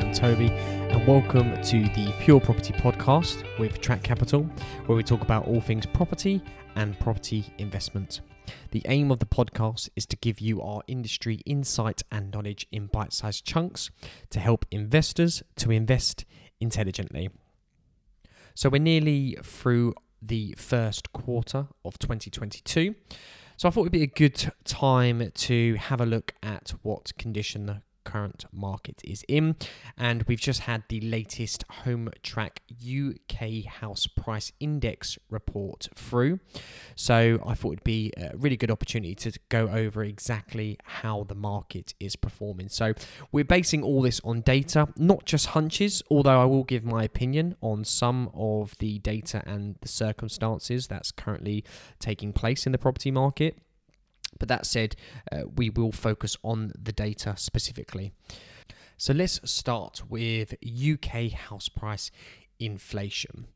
I'm Tobi, and welcome to the Pure Property Podcast with Track Capital, where we talk about all things property and property investment. The aim of the podcast is to give you our industry insight and knowledge in bite sized chunks to help investors to invest intelligently. So, we're nearly through the first quarter of 2022. So, I thought it'd be a good time to have a look at what condition the current market is in. And we've just had the latest Home Track UK House Price Index report through. So I thought it'd be a really good opportunity to go over exactly how the market is performing. So we're basing all this on data, not just hunches, although I will give my opinion on some of the data and the circumstances that's currently taking place in the property market. But that said, uh, we will focus on the data specifically. So let's start with UK house price inflation.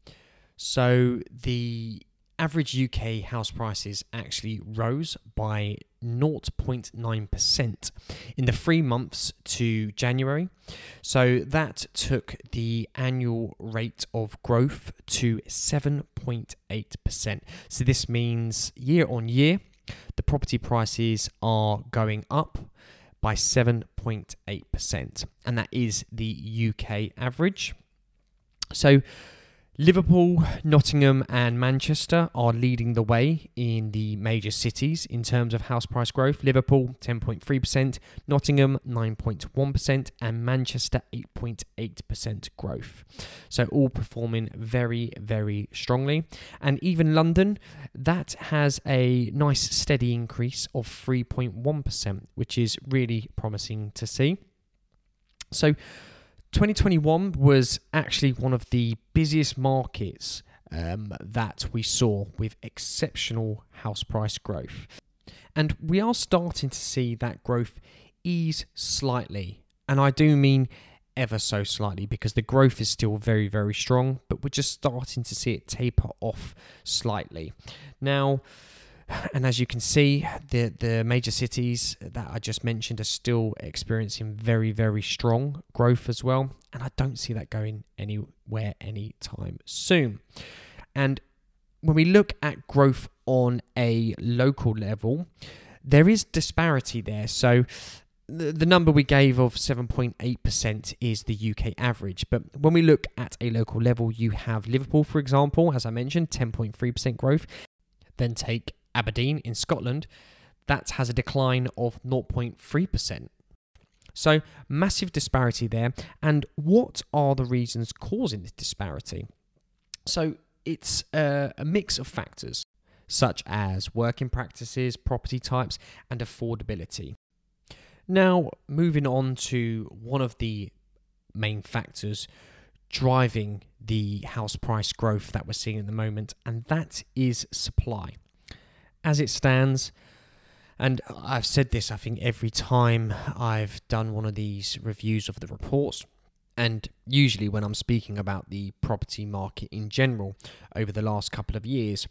So the average UK house prices actually rose by 0.9% in the three months to January. So that took the annual rate of growth to 7.8%. So this means year on year, the property prices are going up by 7.8%, and that is the UK average. So, Liverpool, Nottingham, and Manchester are leading the way in the major cities in terms of house price growth. Liverpool 10.3%, Nottingham 9.1%, and Manchester 8.8% growth. So, all performing very, very strongly. And even London, that has a nice steady increase of 3.1%, which is really promising to see. So, 2021 was actually one of the busiest markets um, that we saw with exceptional house price growth. And we are starting to see that growth ease slightly. And I do mean ever so slightly because the growth is still very, very strong, but we're just starting to see it taper off slightly. Now, and as you can see, the the major cities that I just mentioned are still experiencing very very strong growth as well, and I don't see that going anywhere anytime soon. And when we look at growth on a local level, there is disparity there. So the, the number we gave of 7.8% is the UK average. But when we look at a local level, you have Liverpool, for example, as I mentioned, 10.3% growth. Then take Aberdeen in Scotland, that has a decline of 0.3%. So, massive disparity there. And what are the reasons causing this disparity? So, it's a, a mix of factors such as working practices, property types, and affordability. Now, moving on to one of the main factors driving the house price growth that we're seeing at the moment, and that is supply as it stands, and I've said this, I think, every time I've done one of these reviews of the reports, and usually when I'm speaking about the property market in general over the last couple of years,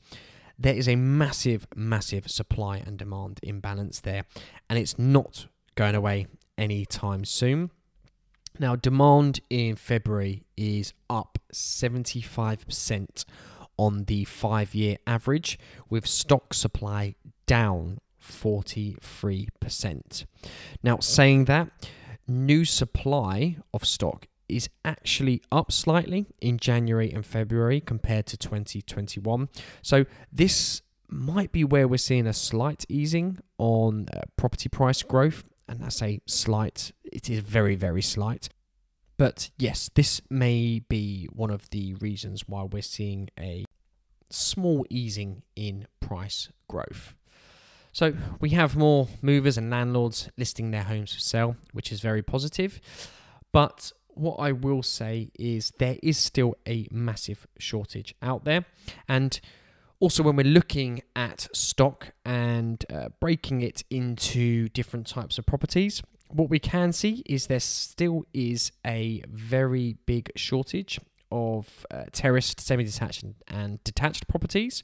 there is a massive, massive supply and demand imbalance there, and it's not going away anytime soon. Now, demand in February is up 75% on the five year average, with stock supply down 43%. Now, saying that, new supply of stock is actually up slightly in January and February compared to 2021. So, this might be where we're seeing a slight easing on uh, property price growth. And I say slight, it is very, very slight. But yes, this may be one of the reasons why we're seeing a small easing in price growth. So we have more movers and landlords listing their homes for sale, which is very positive. But what I will say is there is still a massive shortage out there. And also, when we're looking at stock and uh, breaking it into different types of properties, what we can see is there still is a very big shortage of uh, terraced, semi detached, and detached properties,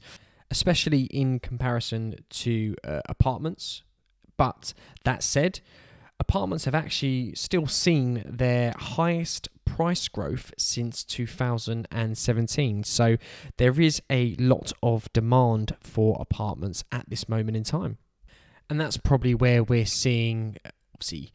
especially in comparison to uh, apartments. But that said, apartments have actually still seen their highest price growth since 2017. So there is a lot of demand for apartments at this moment in time. And that's probably where we're seeing, obviously,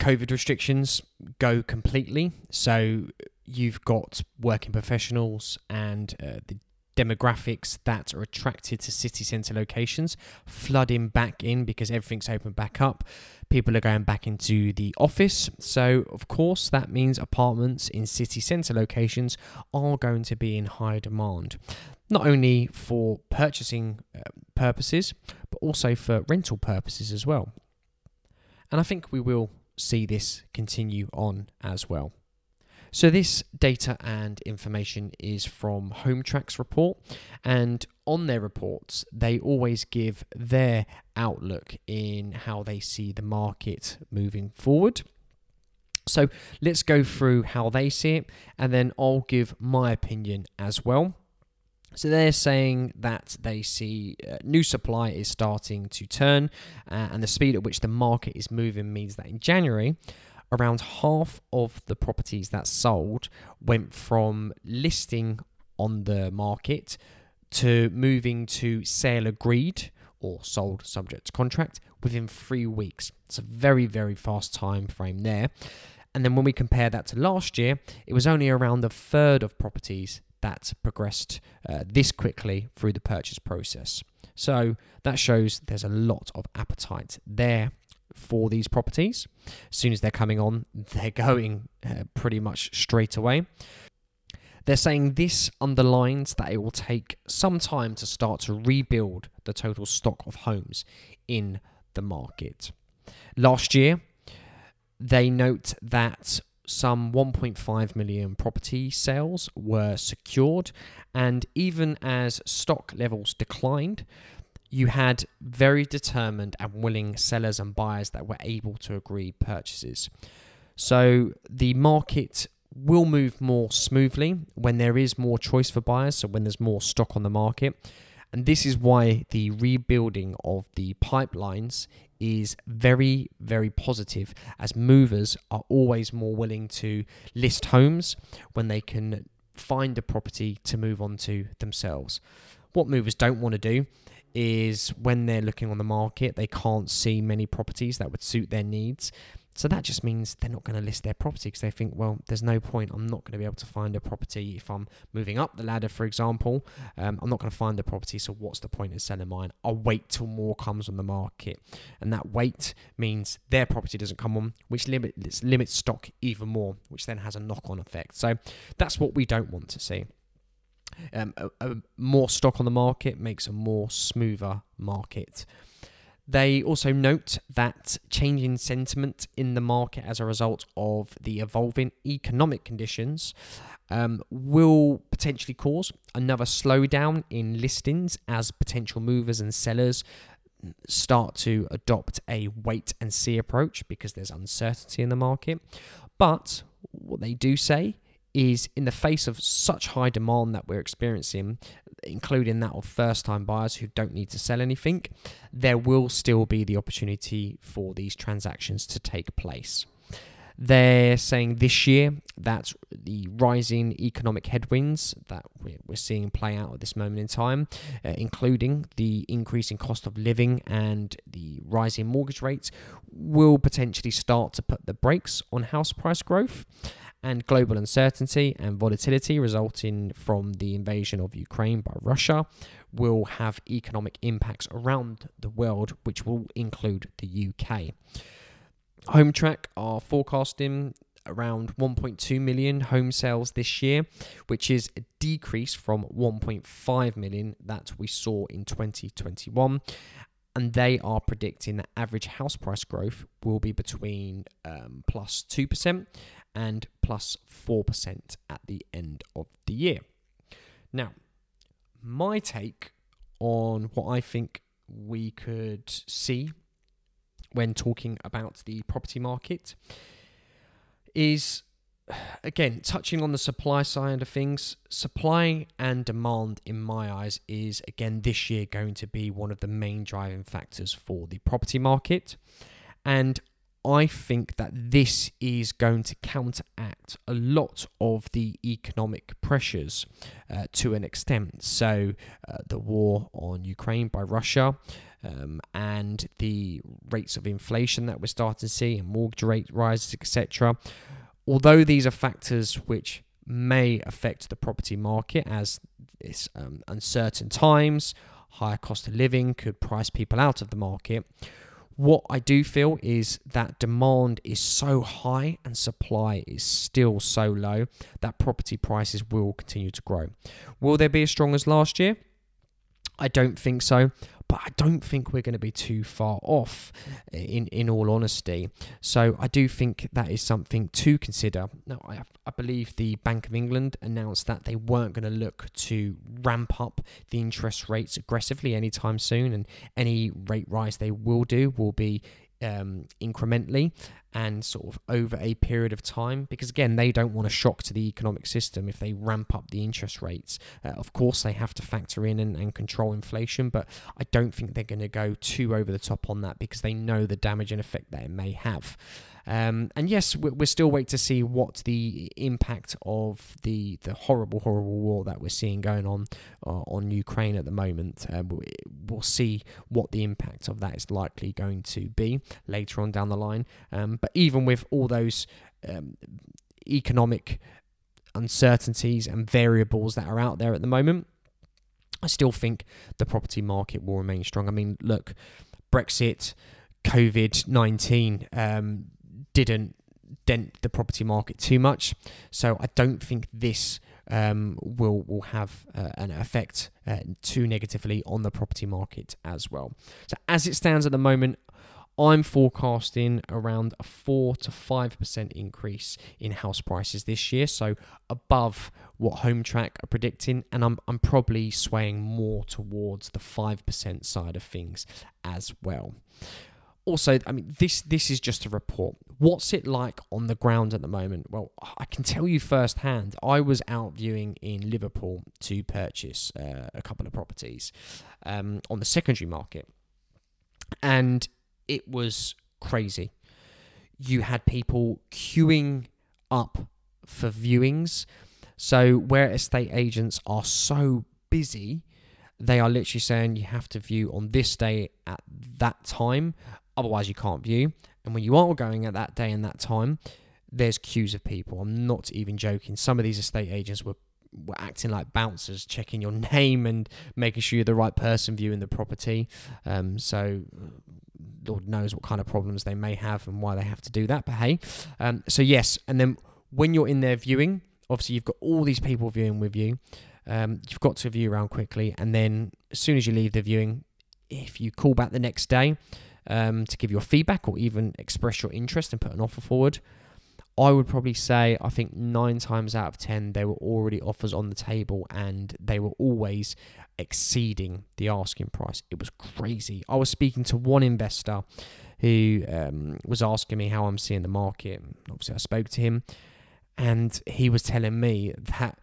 COVID restrictions go completely. So you've got working professionals and uh, the demographics that are attracted to city centre locations flooding back in because everything's opened back up. People are going back into the office. So, of course, that means apartments in city centre locations are going to be in high demand, not only for purchasing uh, purposes, but also for rental purposes as well. And I think we will see this continue on as well. So, this data and information is from Hometrack's report, and on their reports, they always give their outlook in how they see the market moving forward. So, let's go through how they see it, and then I'll give my opinion as well. So they're saying that they see uh, new supply is starting to turn, uh, and the speed at which the market is moving means that in January, around half of the properties that sold went from listing on the market to moving to sale agreed or sold subject to contract within three weeks. It's a very, very fast time frame there. And then when we compare that to last year, it was only around a third of properties that progressed uh, this quickly through the purchase process. So that shows there's a lot of appetite there for these properties. As soon as they're coming on, they're going uh, pretty much straight away. They're saying this underlines that it will take some time to start to rebuild the total stock of homes in the market. Last year, they note that some 1.5 million property sales were secured, and even as stock levels declined, you had very determined and willing sellers and buyers that were able to agree purchases. So the market will move more smoothly when there is more choice for buyers, so when there's more stock on the market. And this is why the rebuilding of the pipelines is very, very positive as movers are always more willing to list homes when they can find a property to move on to themselves. What movers don't want to do is when they're looking on the market, they can't see many properties that would suit their needs. So that just means they're not going to list their property because they think, well, there's no point. I'm not going to be able to find a property if I'm moving up the ladder, for example. Um, I'm not going to find a property. So what's the point in selling mine? I'll wait till more comes on the market, and that wait means their property doesn't come on, which limits limits stock even more, which then has a knock-on effect. So that's what we don't want to see. Um, a, a more stock on the market makes a more smoother market. They also note that changing sentiment in the market as a result of the evolving economic conditions um, will potentially cause another slowdown in listings as potential movers and sellers start to adopt a wait and see approach because there's uncertainty in the market. But what they do say is in the face of such high demand that we're experiencing, including that of first time buyers who don't need to sell anything, there will still be the opportunity for these transactions to take place. They're saying this year that the rising economic headwinds that we're seeing play out at this moment in time, uh, including the increasing cost of living and the rising mortgage rates, will potentially start to put the brakes on house price growth and global uncertainty and volatility resulting from the invasion of Ukraine by Russia will have economic impacts around the world, which will include the UK. Hometrack are forecasting around 1.2 million home sales this year, which is a decrease from 1.5 million that we saw in 2021. And they are predicting that average house price growth will be between um, plus 2% and plus 4% at the end of the year. Now, my take on what I think we could see when talking about the property market is again touching on the supply side of things supply and demand in my eyes is again this year going to be one of the main driving factors for the property market and I think that this is going to counteract a lot of the economic pressures uh, to an extent. So, uh, the war on Ukraine by Russia. Um, and the rates of inflation that we're starting to see and mortgage rate rises, etc. Although these are factors which may affect the property market as it's um, uncertain times, higher cost of living could price people out of the market. What I do feel is that demand is so high and supply is still so low that property prices will continue to grow. Will they be as strong as last year? I don't think so but I don't think we're going to be too far off in, in all honesty. So I do think that is something to consider. Now, I, I believe the Bank of England announced that they weren't going to look to ramp up the interest rates aggressively anytime soon, and any rate rise they will do will be um, incrementally and sort of over a period of time because again they don't want a shock to the economic system if they ramp up the interest rates. Uh, of course they have to factor in and, and control inflation but i don't think they're going to go too over the top on that because they know the damage and effect that it may have um, and yes, we're still waiting to see what the impact of the the horrible, horrible war that we're seeing going on uh, on Ukraine at the moment. Uh, we'll see what the impact of that is likely going to be later on down the line. Um, but even with all those um, economic uncertainties and variables that are out there at the moment, I still think the property market will remain strong. I mean, look, Brexit, COVID 19, um, didn't dent the property market too much. So I don't think this um, will will have uh, an effect uh, too negatively on the property market as well. So as it stands at the moment. I'm forecasting around a 4 to 5% increase in house prices this year, so above what Hometrack are predicting, and I'm, I'm probably swaying more towards the 5% side of things as well also, I mean, this this is just a report. What's it like on the ground at the moment? Well, I can tell you firsthand. I was out viewing in Liverpool to purchase uh, a couple of properties um, on the secondary market, and it was crazy. You had people queuing up for viewings. So where estate agents are so busy, they are literally saying you have to view on this day at that time Otherwise, you can't view. And when you are going at that day and that time, there's queues of people. I'm not even joking. Some of these estate agents were were acting like bouncers, checking your name and making sure you're the right person viewing the property. Um, so Lord knows what kind of problems they may have and why they have to do that. But hey, um, so yes, and then when you're in there viewing, obviously you've got all these people viewing with you. Um, you've got to view around quickly, and then as soon as you leave the viewing, if you call back the next day, um, to give your feedback or even express your interest and put an offer forward, I would probably say I think nine times out of ten there were already offers on the table and they were always exceeding the asking price. It was crazy. I was speaking to one investor who um, was asking me how I'm seeing the market. Obviously, I spoke to him and he was telling me that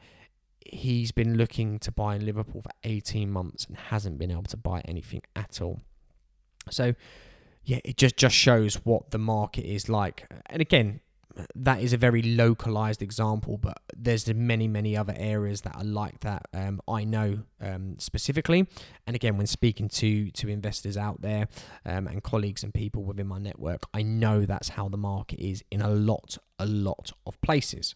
he's been looking to buy in Liverpool for 18 months and hasn't been able to buy anything at all. So yeah, it just just shows what the market is like. And again, that is a very localized example, but there's many, many other areas that are like that. Um, I know um, specifically, and again, when speaking to to investors out there um, and colleagues and people within my network, I know that's how the market is in a lot, a lot of places.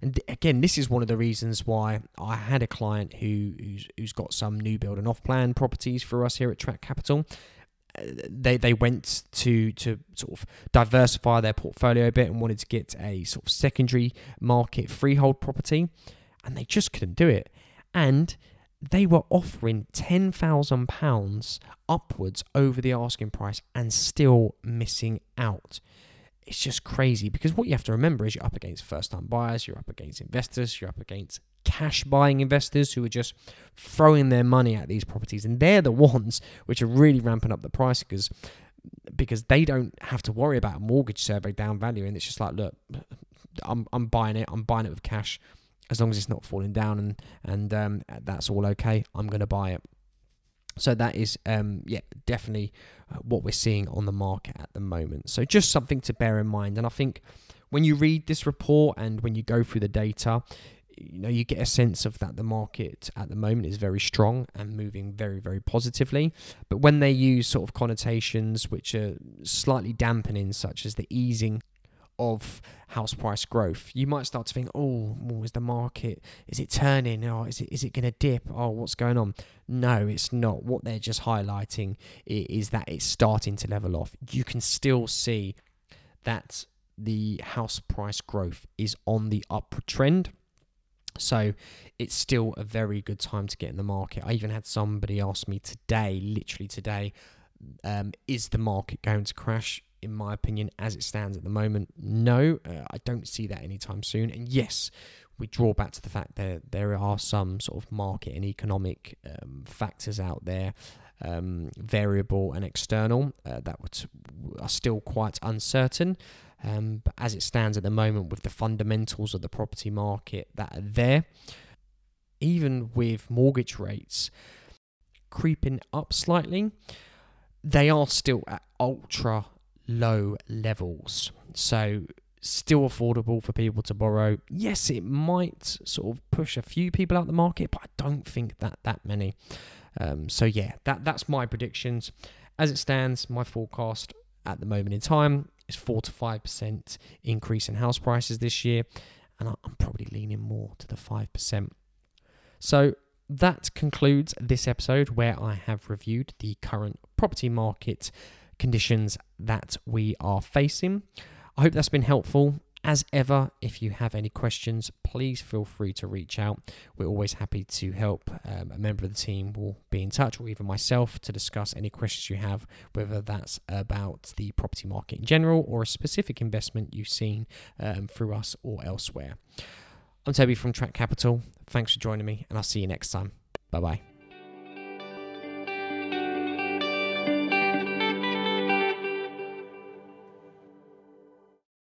And again, this is one of the reasons why I had a client who who's, who's got some new build and off plan properties for us here at Track Capital, they they went to to sort of diversify their portfolio a bit and wanted to get a sort of secondary market freehold property, and they just couldn't do it. And they were offering ten thousand pounds upwards over the asking price and still missing out. It's just crazy because what you have to remember is you're up against first time buyers, you're up against investors, you're up against cash buying investors who are just throwing their money at these properties, and they're the ones which are really ramping up the price because because they don't have to worry about a mortgage survey down value, and it's just like, look, I'm I'm buying it, I'm buying it with cash, as long as it's not falling down, and and um, that's all okay. I'm to buy it. So that is, um, yeah, definitely uh, what we're seeing on the market at the moment. So just something to bear in mind. And I think when you read this report and when you go through the data, you know you get a sense of that the market at the moment is very strong and moving very very positively but when they use sort of connotations which are slightly dampening such as the easing of house price growth, you might start to think, oh, well, is the market, is it turning? Oh, is it, is it going to dip? Oh, what's going on? No, it's not. What they're just highlighting is that it's starting to level off. You can still see that the house price growth is on the upward trend. So it's still a very good time to get in the market. I even had somebody ask me today, literally today, um, is the market going to crash? In my opinion, as it stands at the moment, no, uh, I don't see that anytime soon. And yes, we draw back to the fact that there are some sort of market and economic um, factors out there, um, variable and external, uh, that are still quite uncertain. Um, but as it stands at the moment, with the fundamentals of the property market that are there, even with mortgage rates creeping up slightly, they are still at ultra low levels. So, still affordable for people to borrow. Yes, it might sort of push a few people out the market, but I don't think that that many. Um, so yeah, that that's my predictions. As it stands, my forecast at the moment in time is four to five percent increase in house prices this year, and I'm probably leaning more to the five percent. So that concludes this episode where I have reviewed the current property market conditions that we are facing. I hope that's been helpful. As ever, if you have any questions, please feel free to reach out. We're always happy to help. Um, a member of the team will be in touch, or even myself, to discuss any questions you have, whether that's about the property market in general or a specific investment you've seen um, through us or elsewhere. I'm Tobi from Track Capital. Thanks for joining me, and I'll see you next time. Bye bye.